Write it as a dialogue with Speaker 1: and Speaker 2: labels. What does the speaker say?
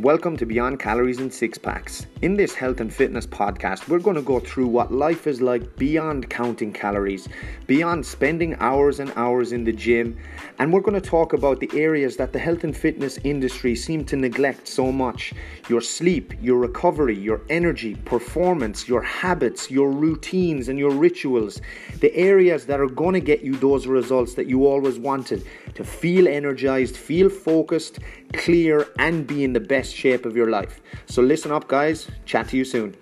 Speaker 1: Welcome to Beyond Calories and Six Packs. In this health and fitness podcast, we're going to go through what life is like beyond counting calories, beyond spending hours and hours in the gym, and we're going to talk about the areas that the health and fitness industry seem to neglect so much your sleep, your recovery, your energy, performance, your habits, your routines, and your rituals. The areas that are going to get you those results that you always wanted to feel energized, feel focused, clear, and be in the best shape of your life. So listen up, guys. Chat to you soon.